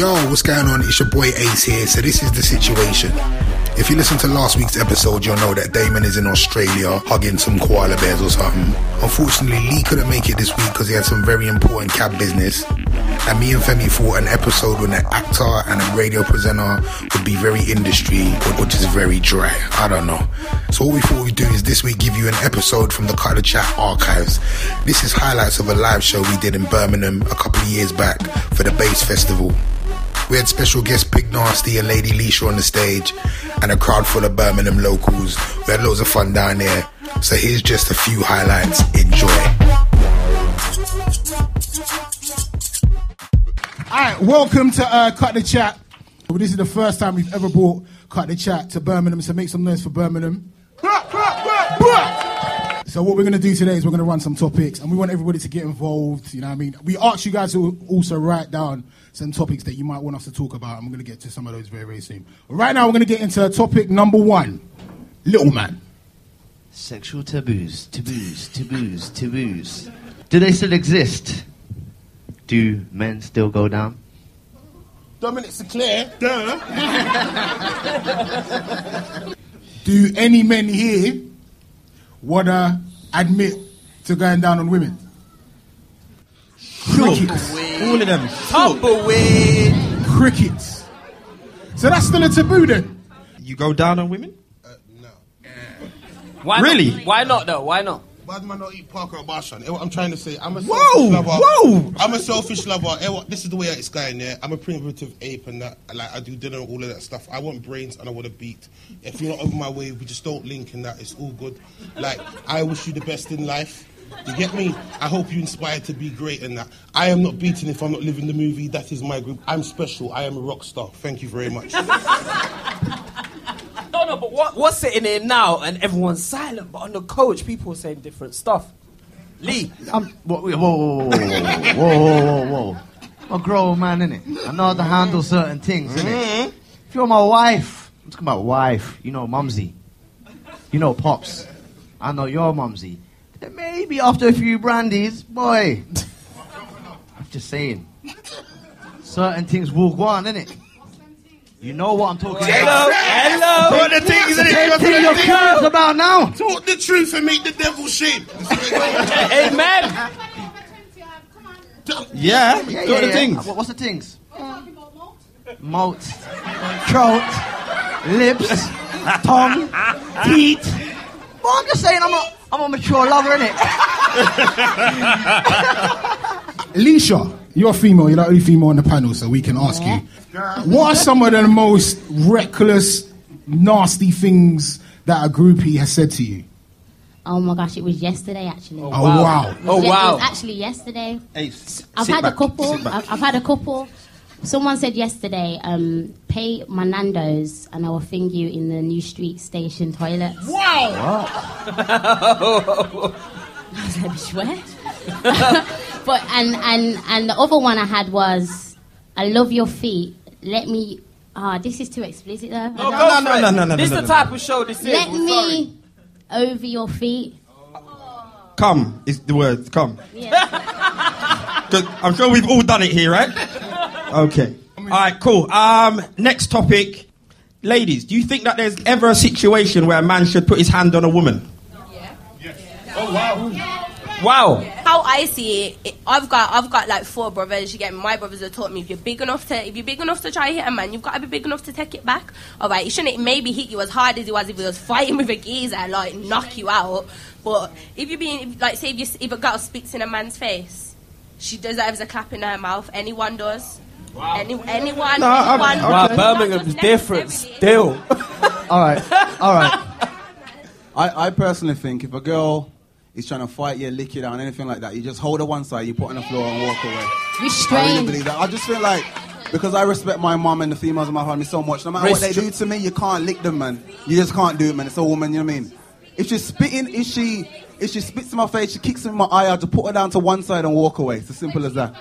Yo, what's going on? It's your boy Ace here. So this is the situation. If you listen to last week's episode, you'll know that Damon is in Australia hugging some koala bears or something. Unfortunately, Lee couldn't make it this week because he had some very important cab business. And me and Femi thought an episode with an actor and a radio presenter would be very industry or just very dry. I don't know. So what we thought we'd do is this week give you an episode from the Cut the Chat archives. This is highlights of a live show we did in Birmingham a couple of years back for the Bass Festival. We had special guests Big Nasty and Lady Leshurr on the stage, and a crowd full of Birmingham locals. We had loads of fun down there. So here's just a few highlights. Enjoy. All right, welcome to uh, Cut the Chat. Well, this is the first time we've ever brought Cut the Chat to Birmingham, so make some noise for Birmingham. So what we're going to do today is we're going to run some topics, and we want everybody to get involved. You know, what I mean, we asked you guys to also write down some topics that you might want us to talk about, and we're going to get to some of those very, very soon. But right now, we're going to get into topic number one: Little Man. Sexual taboos, taboos, taboos, taboos. Do they still exist? Do men still go down? Dominic Sinclair. Duh. Do any men here wanna admit to going down on women? Crickets. All of them. Tumbleweed. Crickets. So that's still a taboo then. You go down on women? Uh, Why Really? Not? Why not though? Why not? Why do I not eat Parker or Barshan? Eh, what I'm trying to say, I'm a Whoa, selfish lover. whoa. I'm a selfish lover. Eh, what- This is the way it's going. Yeah, I'm a primitive ape, and that like I do dinner, and all of that stuff. I want brains and I want a beat. If you're not over my way, we just don't link, and that it's all good. Like I wish you the best in life. You get me? I hope you inspired to be great in that. I am not beaten if I'm not living the movie. That is my group. I'm special. I am a rock star. Thank you very much. No, no. But what, what's sitting here now and everyone's silent? But on the coach, people are saying different stuff. Lee. I'm, whoa, whoa, whoa, whoa, whoa, whoa, whoa, whoa. I'm a grown man, innit? I know how to handle certain things, innit? If you're my wife, I'm talking about wife, you know, mumsy. You know, pops. I know your mumsy. Then maybe after a few brandies, boy. I'm just saying. Certain things will go on, innit? You know what I'm talking Hello. about. Hello. What the thing is, Same thing you're curious about now. Talk the truth and make the devil shame. Amen. Yeah. Yeah, Got yeah, the things. What- What's the things? Mouth, throat, lips, tongue, teeth. Well, I'm just saying, I'm a, I'm a mature lover, innit? Leisha, you're female. You're the only female on the panel, so we can ask you. What are some of the most reckless, nasty things that a groupie has said to you? Oh my gosh, it was yesterday actually. Oh, wow. It was Oh ye- It wow. was actually yesterday. Ace, I've sit had back, a couple. sit back. I've, I've had a couple. Someone said yesterday, um, pay my Nando's and I will thing you in the New Street Station toilet. Wow. I was like, swear. but and and and the other one I had was, I love your feet. Let me. Ah, this is too explicit though. I No, no, no, no, no, This is no, the no. type of show this is. Let me over your feet. Come is the word. Come. Yeah. 'Cause I'm sure we've all done it here, right? Okay. All right, cool. Um, next topic. Ladies, do you think that there's ever a situation where a man should put his hand on a woman? Yeah. Yes. Oh wow. How I see it, it, I've got I've got like four brothers. You get me? my brothers have taught me if you're big enough to if you're big enough to try hit a man, you've got to be big enough to take it back. All right, he shouldn't maybe hit you as hard as he was if he was fighting with a geezer, like knock you out. But if you're being if, like say if you if a girl spits in a man's face, she deserves a clap in her mouth. Anyone does. Any, anyone, No, anyone. I- Wow, Not just Birmingham's different still. All right, all right. I, I personally think if a girl is trying to fight you, lick you down, anything like that, you just hold her one side, you put her on the floor and walk away. I really believe that. I just feel like because I respect my mum and the females in my family so much, no matter what they do to me, you can't lick them, man. You just can't do it, man. It's a woman, you know what I mean? If she's spitting, if she if she spits in my face, she kicks in my eye, I'll just put her down to one side and walk away. It's as simple as that.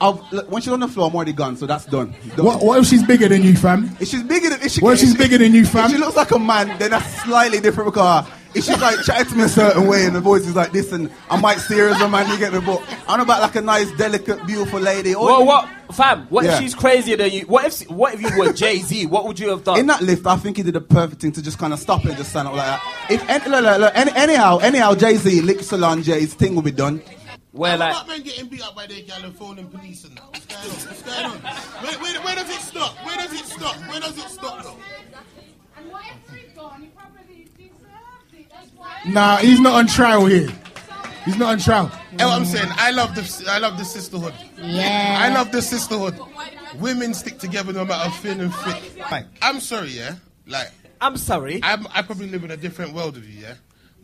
Look, when she's on the floor, I'm already gone, so that's done. Done. What, what if she's bigger than you, fam? If she's bigger than if she, What if she's she- bigger than you, fam? If she looks like a man, then that's slightly different because if she's like chatting to me a certain way and the voice is like this, and I might see her as a man, you get me. But I'm about like a nice, delicate, beautiful lady. Or Well, what, fam? What Yeah. if she's crazier than you? What if what if you were Jay Z? What would you have done? In that lift, I think he did the perfect thing to just kind of stop it and just stand up like that. If any, look, look, look, any, anyhow, anyhow, Jay Z, Lick Solange, his thing will be done. Where How like about men getting beat up by their gal and phoning police and that? What's going on? What's going on? Where, where, where does it stop? Where does it stop? Where does it stop though? Nah, he's not on trial here. He's not on trial. You know what I'm saying? I love the I love the sisterhood. Yeah. I love the sisterhood. Women stick together no matter thin and thick. I'm sorry, yeah. Like I'm sorry. I'm, I probably live in a different world of you, yeah.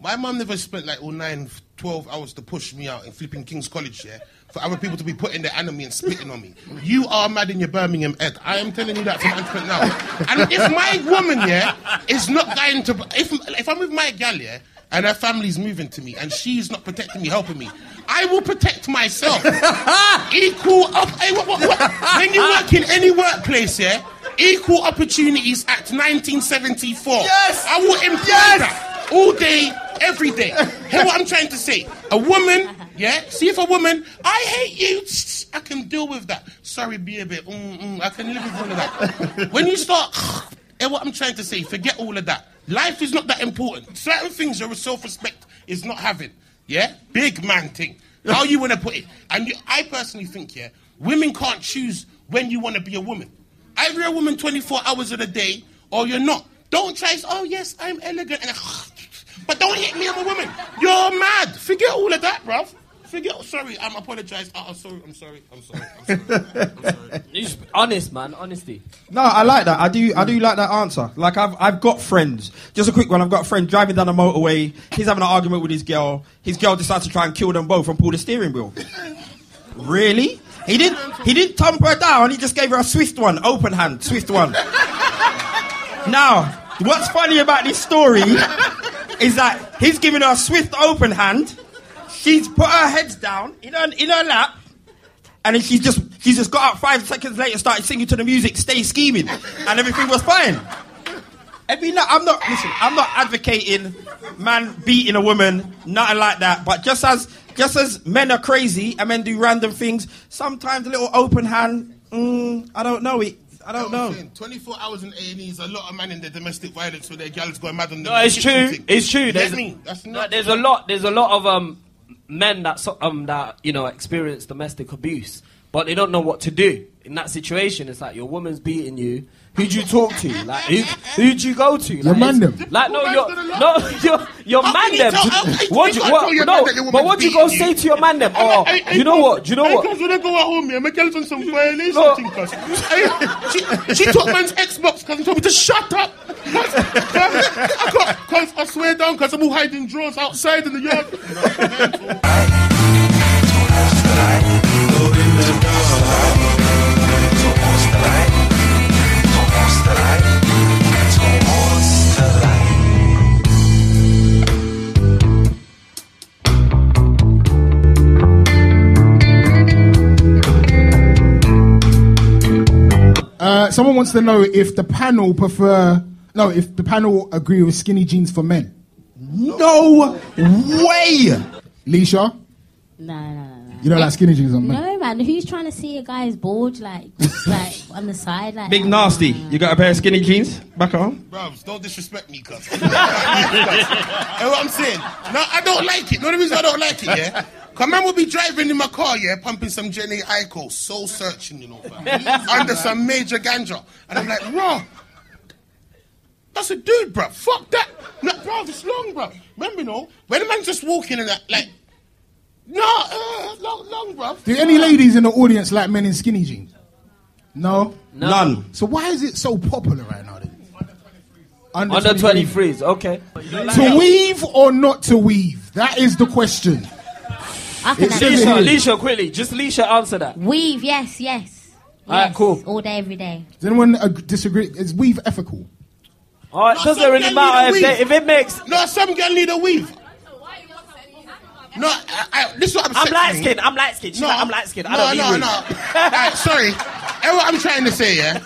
My mum never spent like all nine, 12 hours to push me out in flipping King's College, yeah, for other people to be putting their hand on me and spitting on me. You are mad in your Birmingham egg. I am telling you that from Antwerp now. And if my woman, yeah, is not going to, if if I'm with my gal, yeah, and her family's moving to me and she's not protecting me, helping me, I will protect myself. Equal up. Hey, what, what, what? When you work in any workplace, yeah, Equal Opportunities Act 1974. Yes! I will employ Yes! that all day, every day. Hear what I'm trying to say? A woman, yeah. See if a woman, I hate you. I can deal with that. Sorry, be a bit. Mm, mm, I can live with all of that. when you start, hear what I'm trying to say? Forget all of that. Life is not that important. Certain things your self-respect is not having. Yeah, big man thing. How you want to put it? And you, I personally think, yeah, women can't choose when you want to be a woman. Either a woman 24 hours of the day or you're not. Don't try. Oh yes, I'm elegant, and but don't hit me. I'm a woman. You're mad. Forget all of that, bruv. Forget. Sorry, I'm apologize. Oh, ah, I'm sorry. I'm sorry. I'm sorry. I'm sorry. I'm sorry. You just- honest, man. Honesty. No, I like that. I do. I do like that answer. Like I've, I've got friends. Just a quick one. I've got a friend driving down the motorway. He's having an argument with his girl. His girl decides to try and kill them both and pull the steering wheel. really? He didn't. He didn't thump her down. He just gave her a swift one, open hand, swift one. now, what's funny about this story is that he's giving her a swift open hand. She's put her heads down in her in her lap. And then she's just she's just got up five seconds later, started singing to the music, stay scheming, and everything was fine. Every night, I'm not listen. I'm not advocating man beating a woman, nothing like that. But just as just as men are crazy and men do random things, sometimes a little open hand. Mm, I don't know it. I don't know. saying, 24 hours in A&E is a lot of men in the domestic violence where their gals going mad on the No, it's true. thing. It's true. There's, get me? That's no, not. there's a lot. There's a lot of um men that um that you know experience domestic abuse, but they don't know what to do in that situation. It's like your woman's beating you. Who'd you talk to? Like who who do you go to? Like, Your man them. Like no, Your your man's gonna no, your your man them. tell- how- how- What you you can't your what? No, but what you go beating say to your man them? Oh, Hey, hey, you know cuz- what? Do you know hey, what? cuz when I go at home, yeah, my girl's on some violation No. thing, cuz. She, she took man's Xbox cuz and told me to shut up. Cuz, cuz, I cuz I swear down, cuz I'm all hiding drawers outside in the yard. someone wants to know if the panel prefer. No, if the panel agree with skinny jeans for men. No way. Leshurr, No, no, no, no. You don't like skinny jeans on men. No, man. Who's trying to see a guy's bulge like, like on the side, like Big nasty. You got a pair of skinny jeans back home? Bros, don't disrespect me, cuz. you know what I'm saying? No, I don't like it. No, the reason I don't like it, yeah? Cause man will be driving in my car, yeah, pumping some Jhené Aiko, soul searching, you know, fam. under some major ganja. And I'm like, raw. That's a dude, bro. Fuck that. No, bro, it's long, bro. Remember, you know, when a man just walking and that, like, no, uh, long, long, bro. Do any ladies in the audience like men in skinny jeans? No. None. So why is it so popular right now? Then? Under, Under 23. 23s, okay. To weave or not to weave? That is the question. I think It that's says Leshurr. Leshurr, quickly, just Leshurr, answer that. weave. Yes, yes. Alright, Yes, cool. All day, every day. Does anyone ag- disagree? Is weave ethical? Oh, it doesn't really matter if, they, if it makes. No, some girl need a weave. No, I, I, this is what I'm, I'm saying. light skinned. I'm light skinned. No, like, I'm light skinned. I no, don't no, no. Alright, sorry. And what I'm trying to say, yeah,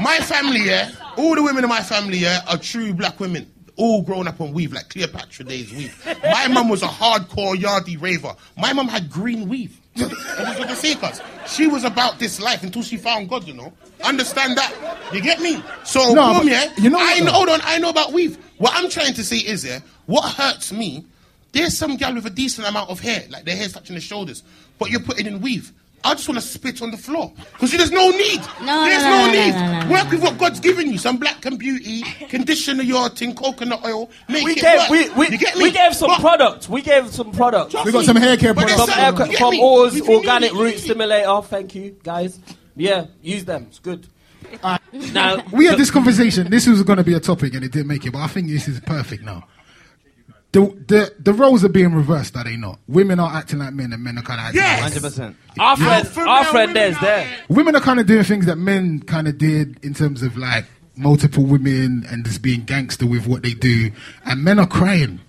my family, yeah, all the women in my family, yeah, are true black women. All grown up on weave, like Cleopatra days weave. My mum was a hardcore yardie raver. My mum had green weave. And that's what they say, cuz. She was about this life until she found God, you know. Understand that? You get me? So, No, boom, yeah. you know I know, hold on, I know about weave. What I'm trying to say is, yeah, what hurts me, there's some gal with a decent amount of hair, like their hair's touching the shoulders, but you're putting in weave. I just want to spit on the floor because there's no need. No, there's no, no, no, no, need. no, no, Work with what God's given you. Some black and beauty, conditioner your thing, coconut oil. Make We it gave work. we, we, you get me? we gave some But- product. We gave some products. We got some hair care products. From, some- air, you from me? Oars Organic need it, you Root need. Stimulator. Thank you, guys. Yeah, use them. It's good. now, We had this conversation. This was going to be a topic, and it didn't make it. But I think this is perfect now. The, the the roles are being reversed, are they not? Women are acting like men, and men are kind of acting Yes. like 100%. our friend, Alpha our friend women there's there. there. women are kind of doing things that men kind of did in terms of like multiple women and just being gangster with what they do, and men are crying.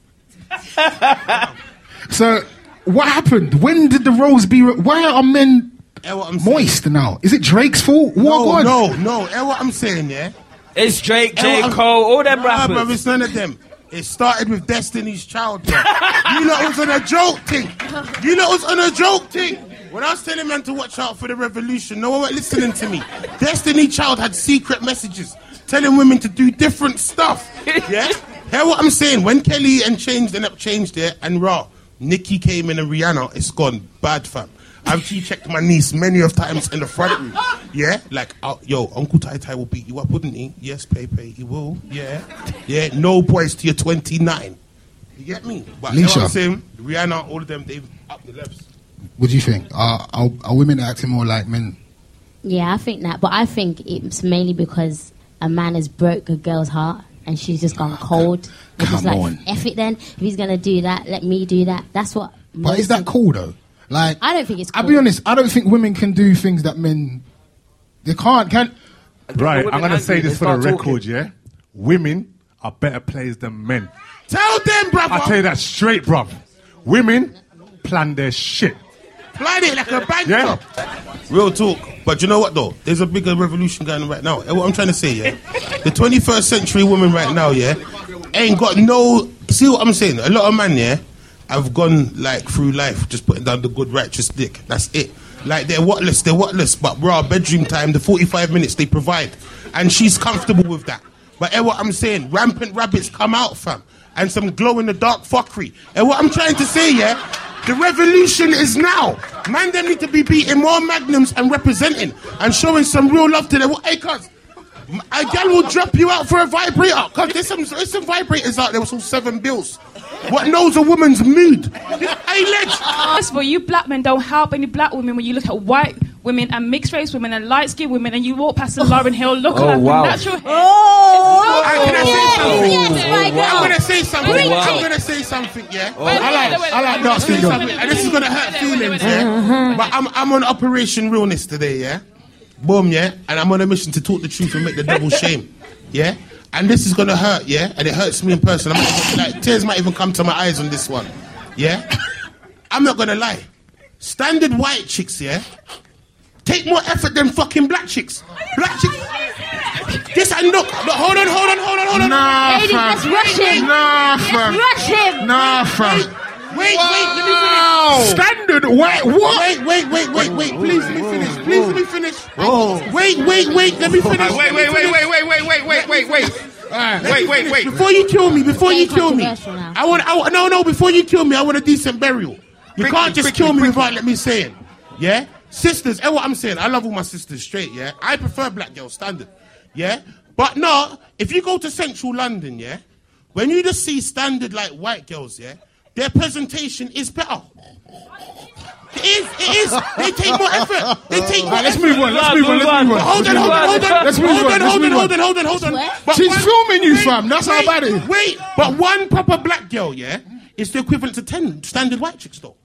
so, what happened? When did the roles be? Re- why are men Hear what I'm saying? moist now? Is it Drake's fault? What No, God? no, no. Hear what I'm saying, yeah? It's Drake, Hear J. Cole, all them Nah, rappers. bruv, it's none of them. It started with Destiny's Child, you lot was on a joke thing. You lot was on a joke thing. When I was telling men to watch out for the revolution, no one was listening to me. Destiny Child had secret messages telling women to do different stuff. Yeah? Hear what I'm saying? When Kelly and Changed ended up changed it and Raw, Nikki came in and Rihanna, it's gone bad, fam. I've checked my niece many of times in the front room. Yeah? Like, uh, yo, Uncle Tai Tai will beat you up, wouldn't he? Yes, Pepe, he will. Yeah. Yeah, no boys till you're 29. You get me? But you know what Leshurr. I'm saying? Rihanna, all of them, they've up the levels. What do you think? Are, are, are women acting more like men? Yeah, I think that, but I think it's mainly because a man has broke a girl's heart and she's just gone cold. And just Come like, on. F it then. If he's gonna do that, let me do that. That's what. But is that of- cool though? Like, I don't think it's I'll be honest. I don't think women can do things that men they can't. Can Right, I'm going to say this for the start record, talking. yeah? Women are better players than men. Tell them, brother. I tell you that straight, bruv. Women plan their shit. Plan it like a bank Yeah. job. Real talk. But you know what though? There's a bigger revolution going on right now. And what I'm trying to say, yeah? The 21st century woman right now, yeah, ain't got no. See what I'm saying? A lot of men, yeah, have gone like through life just putting down the good righteous dick. That's it. Like they're whatless, they're whatless, but bro, bedroom time, the 45 minutes they provide. And she's comfortable with that. But hear what I'm saying? Rampant rabbits come out, fam. And some glow in the dark fuckery. And what I'm trying to say, yeah? The revolution is now. Man, them need to be beating more magnums and representing and showing some real love to them. Hey, cuz, a gal will drop you out for a vibrator. Cuz there's some, there's some vibrators out there with some seven bills. What knows a woman's mood? Hey, Ledge. First of all, you black men don't help any black women when you look at white women and mixed race women and light skinned women and you walk past the oh. Lauryn Hill, look Oh, at wow. the natural hair. Oh, I- can I say something? yes, my girl. I'm gonna say something. Bring I'm gonna say something, yeah. Wait, wait, I like, wait, wait, I like wait, dark wait, skin wait, girl. wait, wait, and this is gonna hurt wait, wait, feelings, yeah. But I'm, I'm on Operation Realness today, yeah. Boom, yeah. And I'm on a mission to talk the truth and make the devil shame, yeah. And this is gonna hurt, yeah. And it hurts me in person. I'm not, like tears might even come to my eyes on this one, yeah. I'm not gonna lie. Standard white chicks, yeah. Take more effort than fucking black chicks. Black chicks. This and look, look, hold on, hold on, hold on, hold on. Nah, Ladies, let's rush him. Nah, Let's rush him. Nah, fam. Wait, wait, let me finish. Standard white. What? Wait, wait, wait, wait, wait. Please let me finish. Please let me finish. Oh. Wait, wait, wait. Let me finish. Wait, wait, wait, wait, wait, wait, wait, wait, wait, wait. Wait, wait, wait. Before you kill me, before you kill me. I want, I want, no, no. Before you kill me, I want a decent burial. You can't just kill me without let me say it. Yeah, sisters. And what I'm saying, I love all my sisters straight. Yeah, I prefer black girls standard. Yeah, but no, if you go to central London, yeah, when you just see standard like white girls, yeah, their presentation is better. It is. It is. They take more effort. They take more Alright, let's effort. move on. Let's move on. Let's move on. Hold on, hold on, hold on. Let's move hold on, on, hold on, hold on. on, hold on, hold on. But She's one- filming you, wait, fam. That's how bad it is. Wait, but one proper black girl, yeah, is the equivalent to ten standard white chicks, though.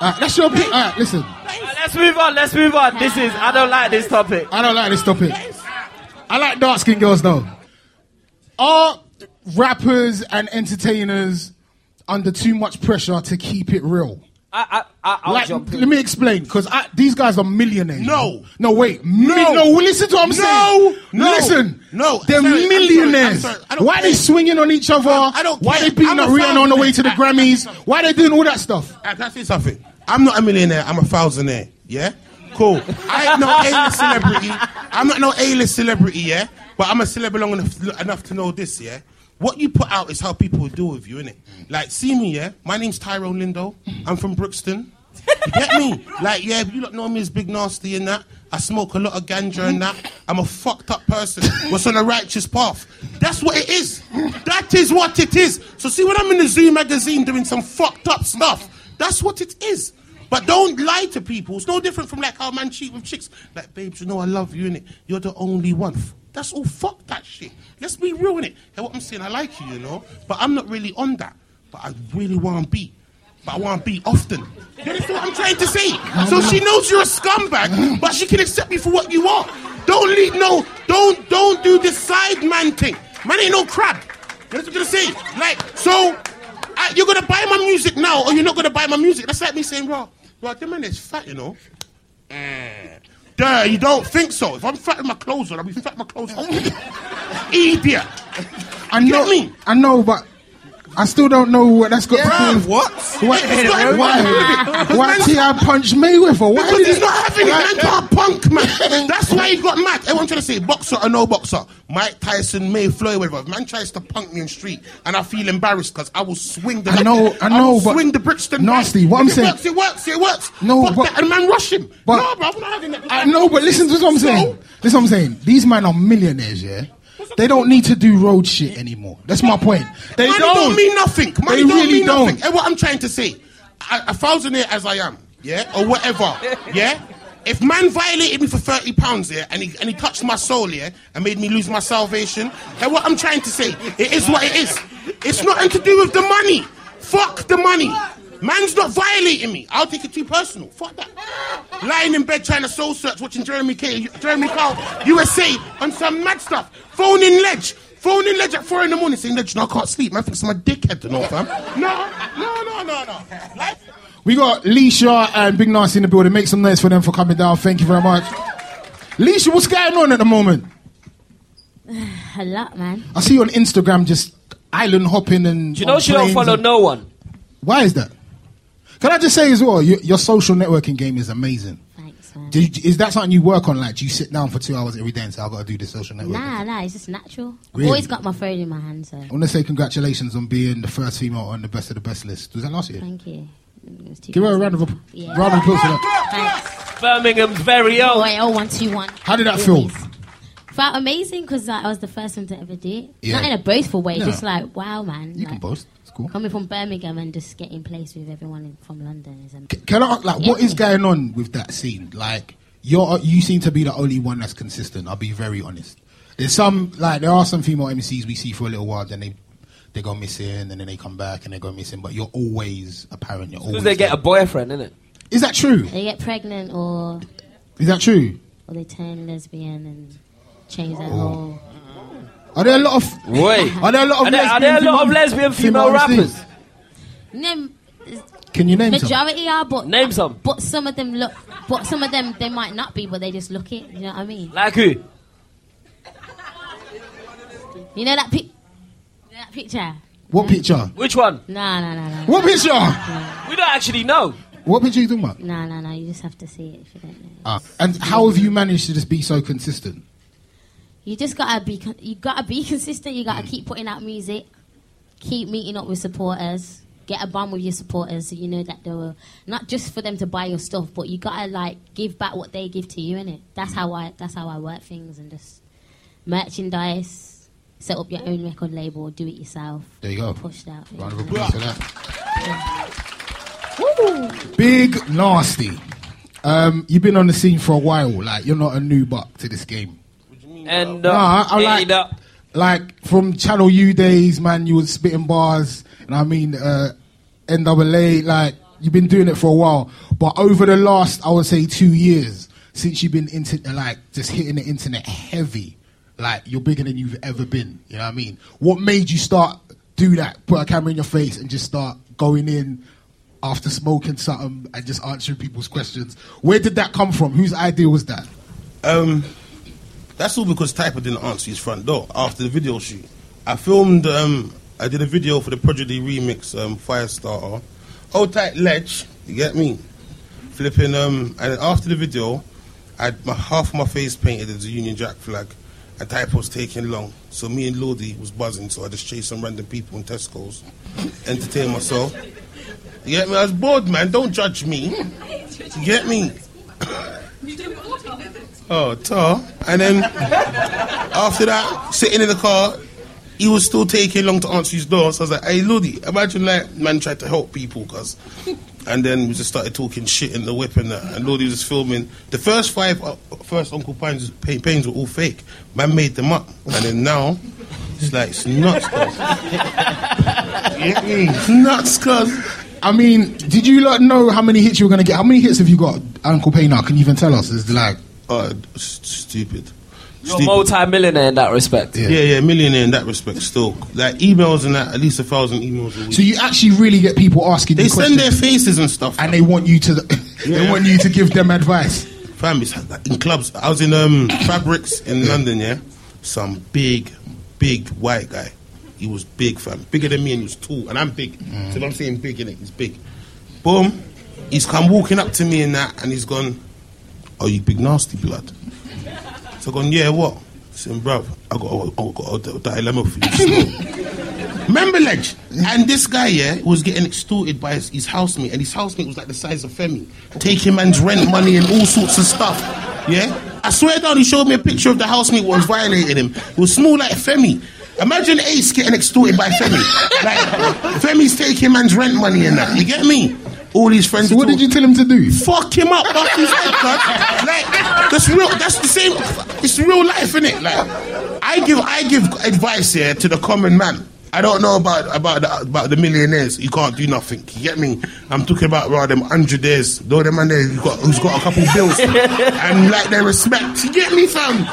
Alright, that's your opinion. Alright, listen. Uh, Let's move on. Let's move on. This is. I don't like this topic. I don't like this topic. I like dark skinned girls though. are rappers and entertainers under too much pressure to keep it real? I, I, I, I'll Like, jump in. let me explain, because these guys are millionaires. No. no, wait, no, No. no. Listen to what I'm No. saying. No. listen, No. they're I'm sorry, I'm millionaires. sorry, I'm sorry. I don't Why are they swinging on each other? I- I don't Why care. they beating I'm up Rihanna on the way to the thousand- Grammys? Why they doing all that stuff? Uh, Can I say something? I'm not a millionaire. I'm a thousandaire. Yeah, cool. I ain't no A-list celebrity. I'm not no A-list celebrity. Yeah, but I'm a celeb long enough, enough to know this. Yeah, what you put out is how people will deal with you, innit? Like, see me. Yeah, my name's Tyrone Lindo. I'm from Brixton. You get me? Like, yeah, you lot know me as Big Nasty and that. I smoke a lot of ganja and that. I'm a fucked up person. What's on a righteous path? That's what it is. That is what it is. So see, when I'm in the Zoo magazine doing some fucked up stuff, that's what it is. But don't lie to people. It's no different from like how man cheat with chicks. Like, babes, you know I love you, innit? You're the only one. That's all fuck that shit. Let's be real in it. And what I'm saying, I like you, you know, but I'm not really on that. But I really want to be. But I want to be often. You understand what I'm trying to say? So she knows you're a scumbag, but she can accept you for what you are. Don't lead no, don't don't do this side man thing. Man ain't no crab. You know what I'm gonna say? Like, so uh, you're gonna buy my music now, or you're not gonna buy my music. That's like me saying, bro, bro, the man is fat, you know. Eh. Duh, you don't think so. If I'm fat in my clothes on, I'll be fat in my clothes on. Idiot. I know, me? I know, but I still don't know what that's got to do with What? Why, why, why T.I. punch Mayweather? Why Because he's not having it, man can't punk, man. That's why he got mad. Everyone trying to say boxer or no boxer. Mike Tyson, May Floyd, whatever. If man tries to punk me in street and I feel embarrassed because I will swing the I know- I know, will but- swing the Brixton Nasty, what I'm it saying- works, it works, it works. No, Fuck but- that, and man rush him. but- no, bro, I'm not having that. I know, but listen to what I'm saying. Listen what I'm saying. These men are millionaires, yeah? They don't need to do road shit anymore. That's my point. They Money don't. don't mean nothing. Money They don't really mean don't. nothing. And what I'm trying to say, a, a thousandaire as I am, yeah, or whatever, yeah. If man violated me for thirty pounds, yeah, and he and he touched my soul, yeah, and made me lose my salvation, and what I'm trying to say, it is what it is. It's nothing to do with the money. Fuck the money. Man's not violating me. I'll take it too personal. Fuck that. Lying in bed trying to soul search, watching Jeremy K, Jeremy Kyle, USA, on some mad stuff. Phone in ledge. Phone in ledge at four in the morning saying, ledge, no, I can't sleep. Man thinks I'm a dickhead to know, fam. No, no, no, no, no. Like, We got Leshurr and Big Nasty in the building. Make some noise for them for coming down. Thank you very much. Leshurr, what's going on at the moment? A lot, man. I see you on Instagram just island hopping and. Do you know she don't follow and- no one? Why is that? Can I just say as well, your, your social networking game is amazing. Thanks, man. Do you, is that something you work on? Like, do you sit down for two hours every day and say, I've got to do this social networking? Nah, nah, it's just natural. Really? Always got my phone in my hand, so I want to say congratulations on being the first female on the best of the best list. Was that last year? thank you. Give her a round of, Yeah. yeah. round of applause for that. Thanks. Birmingham's very Oh, own. wait, oh, one, two, one. How did that feel? Always. Felt amazing because like, I was the first one to ever do it. Yeah. Not in a boastful way, No. just like, wow, man. You can boast. It's cool. Coming from Birmingham and just getting placed with everyone in, from London is am- C- Can I like what Yeah. is going on with that scene? Like you're you seem to be the only one that's consistent. I'll be very honest. There's some like there are some female MCs we see for a little while, then they they go missing, and then they come back and they go missing. But you're always apparent. You're always. Because they get a boyfriend, isn't it? Is that true? They get pregnant or Is that true? or they turn lesbian and change their Oh. whole. Are there a lot of Wait. Are there a lot of Are there, are lesbian there a lot of female- lesbian female, female rappers? MCs? No, Can you name some? majority are, but Name some. but some of them look, but some of them they might not be, but they just look it. You know what I mean? Like who? You know that pic, you know that picture? What picture? Which one? No, no, no, no. What picture? We don't actually know. What picture are you talking about? No, no, no. You just have to see it if you don't know. Ah, and how have you managed to just be so consistent? You just gotta be. You gotta be consistent. You gotta keep putting out music. Keep meeting up with supporters. Get a bond with your supporters, so you know that they were not just for them to buy your stuff, but you gotta like give back what they give to you, innit? That's how I. That's how I work things, and just merchandise. Set up your own record label. Do it yourself. There you go. Push that. Round of applause for that. Big nasty. Um, you've been on the scene for a while. Like you're not a new buck to this game. And No, uh, I, I like up. like from Channel U days, man. You was spitting bars, and I mean uh, NAA. Like you've been doing it for a while, but over the last, I would say, two years since you've been into like just hitting the internet heavy. like you're bigger than you've ever been. You know what I mean? What made you start do that? Put a camera in your face and just start going in after smoking something and just answering people's questions. Where did that come from? Whose idea was that? Um, that's all because Typer didn't answer his front door after the video shoot. I filmed, um, I did a video for the Prodigy remix, um, Firestarter. Hold tight, ledge, you get me? Flipping, um, and after the video, I had my, half of my face painted as a Union Jack flag, and Typer was taking long. So me and Lodi was buzzing, so I just chased some random people in Tesco's, entertain myself. You get me? I was bored, man. Don't judge me. You get me? Oh, tar. And then after that, sitting in the car, he was still taking long to answer his door. So I was like, hey, Lodi, imagine like man tried to help people, cuz. And then we just started talking shit in the whip and that. And Lodi was filming. The first five, uh, first Uncle Pines, pa- Pains were all fake. Man made them up. And then now, it's like, it's nuts, cuz. It's nuts, cuz. I mean, did you like know how many hits you were going to get? How many hits have you got, Uncle Pain now? Can you even tell us? It's like, uh, stupid. You're a multi-millionaire in that respect. Yeah. yeah, millionaire in that respect. Still, like emails and that, at least a thousand emails a week. So you actually really get people asking They you send their faces and stuff, and they want you to, they want you to give them advice. Fam, it's like in clubs. I was in um, Fabrics in London, yeah. Some big, big white guy. He was big, fam. Bigger than me and he was tall. And I'm big. So if I'm saying big, in it, He's big. Boom. He's come walking up to me in that, and he's gone, Are you big nasty blood? So I gone, Yeah, what? I said, bruv, I got, I got a dilemma for you. Remember, Ledge? And this guy, yeah, was getting extorted by his, his housemate, and his housemate was like the size of Femi, taking man's rent money and all sorts of stuff. Yeah? I swear down, he showed me a picture of the housemate was violating him. It was small like Femi. Imagine Ace getting extorted by Femi. Like, Femi's taking man's rent money and that. You get me? All these friends. So what did you tell him to do? Fuck him up, bust his head, cuz. Like that's real. That's the same. It's real life, innit? Like I give, I give advice here to the common man. I don't know about about the, about the millionaires. You can't do nothing. You get me? I'm talking about rather them hundredaires. Though the man there who's got, who's got a couple bills and like their respect. You get me, fam?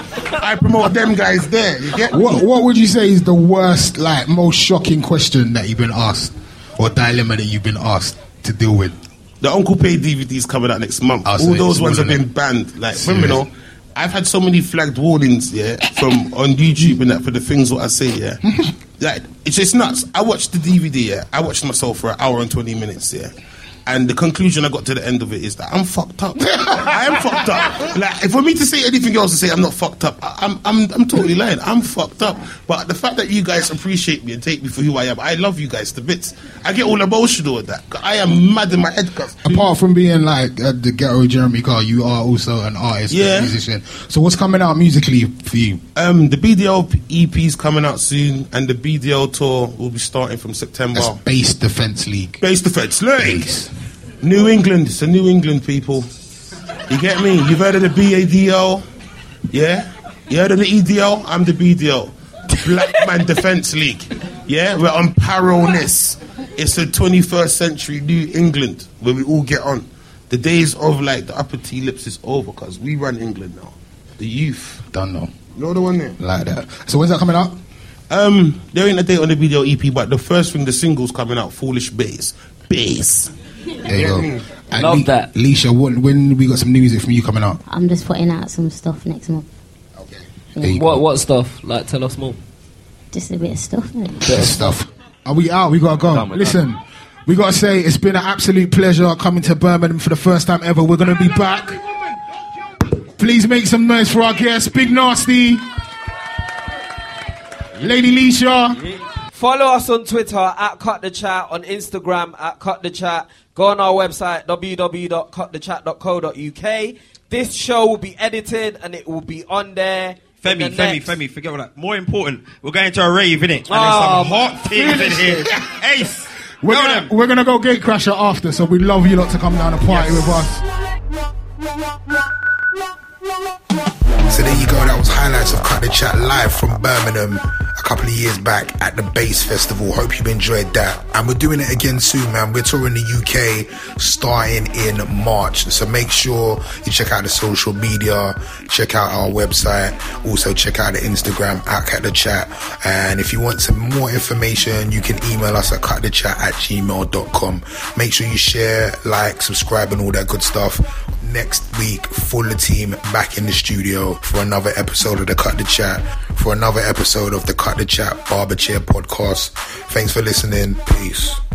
I promote them guys there. You get me? What What would you say is the worst, like, most shocking question that you've been asked, or dilemma that you've been asked to deal with? The Uncle Pain DVD's coming out next month. Oh, so All those ones have been banned. Like, remember, I've had so many flagged warnings, yeah, from on YouTube and that for the things what I say, yeah. like, it's just nuts. I watched the DVD, yeah. I watched myself for an hour and 20 minutes, yeah. And the conclusion I got to the end of it is that I'm fucked up. I am fucked up. Like, for me to say anything else to say I'm not fucked up, I- I'm, I'm, I'm totally lying. I'm fucked up. But the fact that you guys appreciate me and take me for who I am, I love you guys to bits. I get all emotional with that. I am mad in my head, cuz. Apart from being like uh, the ghetto Jeremy Carr, you are also an artist, Yeah. a musician. So what's coming out musically for you? Um, the BDL EP is coming out soon, and the BDL tour will be starting from September. That's Base Defense League. Base Defense League. New England. It's a New England people. You get me? You've heard of the BADL? Yeah? You heard of the EDL? I'm the BDL. Black Man Defense League. Yeah? We're on parolness. It's a 21st century New England where we all get on. The days of like the upper T lips is over because we run England now. The youth. Don't know. You know the one there? Like that. So when's that coming out? Um, there ain't a date on the video EP, but the first thing, the single's coming out, Foolish Bass. Bass. There you go. And Love Le- that. Leshurr, when, when we got some new music from you coming out? I'm just putting out some stuff next month. There you What go. what stuff? Like tell us more. Just a bit of stuff. innit? Bit of stuff. Are we out? We gotta go. Done with Listen, we gotta say it's been an absolute pleasure coming to Birmingham for the first time ever. We're gonna be back. Please make some noise for our guests. Big Nasty, Lady Leshurr. Follow us on Twitter at Cut the Chat, on Instagram at Cut the Chat. Go on our website www.cutthechat.co.uk. This show will be edited and it will be on there. for Femi, the Femi, next- Femi, forget all that. More important, we're going to a rave, innit? And Oh, there's some oh, hot things in here. Ace, We're gonna, we're gonna go Gatecrasher after, so we'd love you lot to come down and party with us. So there you go. That was highlights of Cut the Chat live from Birmingham. Couple of years back at the Bass Festival. Hope you enjoyed that. And we're doing it again soon, man. We're touring the UK starting in March. So make sure you check out the social media, check out our website, also check out the Instagram at Cut the Chat. And if you want some more information, you can email us at cutthechat at gmail.com. Make sure you share, like, subscribe, and all that good stuff. Next week, full team back in the studio for another episode of the Cut the Chat, for another episode of the Cut the Chat Barber Chair podcast. Thanks for listening. Peace.